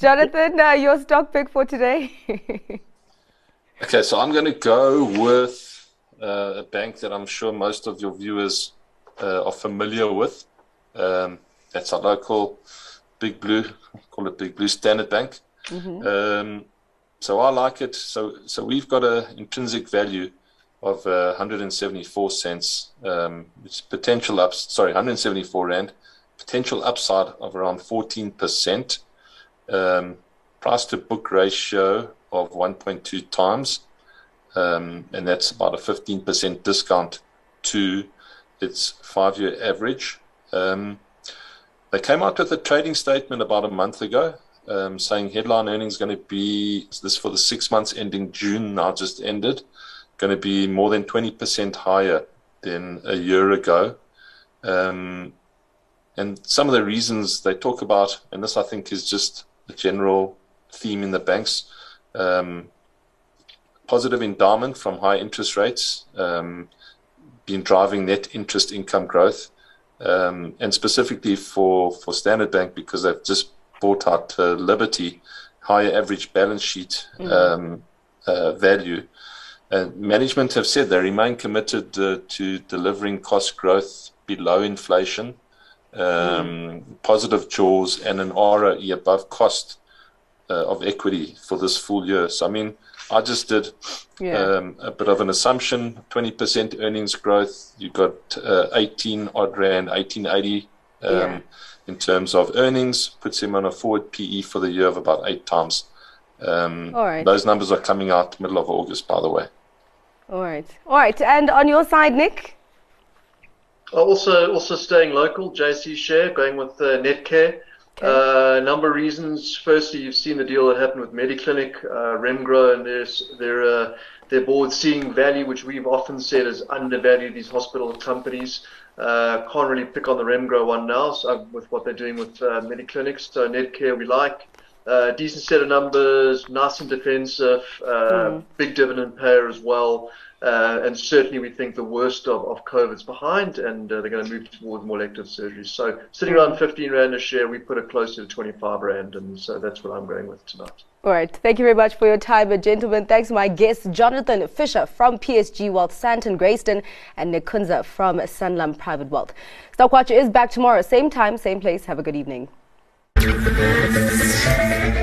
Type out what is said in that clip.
Jonathan, uh, your stock pick for today. okay, so I'm going to go with uh, a bank that I'm sure most of your viewers uh, are familiar with. Um, that's our local Big Blue, call it Big Blue Standard Bank. Mm-hmm. Um, so I like it. So so we've got an intrinsic value of uh, 174 cents, um, which potential ups. Sorry, 174 rand. Potential upside of around 14 percent. Um, price to book ratio of 1.2 times, um, and that's about a 15% discount to its five-year average. Um, they came out with a trading statement about a month ago saying headline earnings going to be this for the six months ending June now just ended, going to be more than 20% higher than a year ago. And some of the reasons they talk about, and this I think is just a general theme in the banks, um, positive endowment from high interest rates, um, been driving net interest income growth, um, and specifically for, for Standard Bank because they've just bought out uh, Liberty, higher average balance sheet mm-hmm. uh, value. And management have said they remain committed uh, to delivering cost growth below inflation, um, positive jaws, and an ROE above cost uh, of equity for this full year. So, I mean, I just did yeah. um, a bit of an assumption 20% earnings growth. You got uh, 18 odd rand, 1880 um, yeah. in terms of earnings, puts him on a forward PE for the year of about eight times. Um, All right. Those numbers are coming out middle of August, by the way. All right. All right. And on your side, Nick? Also, also staying local, JSE share, going with uh, Netcare. Okay. Uh, a number of reasons. Firstly, you've seen the deal that happened with Mediclinic, uh, Remgro, and their their uh, their board seeing value, which we've often said is undervalued these hospital companies. Uh, can't really pick on the Remgro one now so, with what they're doing with uh, Mediclinics. So Netcare we like. Uh, decent set of numbers, nice and defensive, uh, mm. big dividend payer as well. Uh, and certainly, we think the worst of, of COVID's behind, and uh, they're going to move towards more elective surgeries. So, sitting around 15 Rand a share, we put it closer to 25 Rand, and so that's what I'm going with tonight. All right. Thank you very much for your time, gentlemen. Thanks to my guests, Jonathan Fisher from PSG Wealth, Sandton Grayston, and Nick Kunze from Sanlam Private Wealth. Stockwatcher is back tomorrow, same time, same place. Have a good evening. Thank you.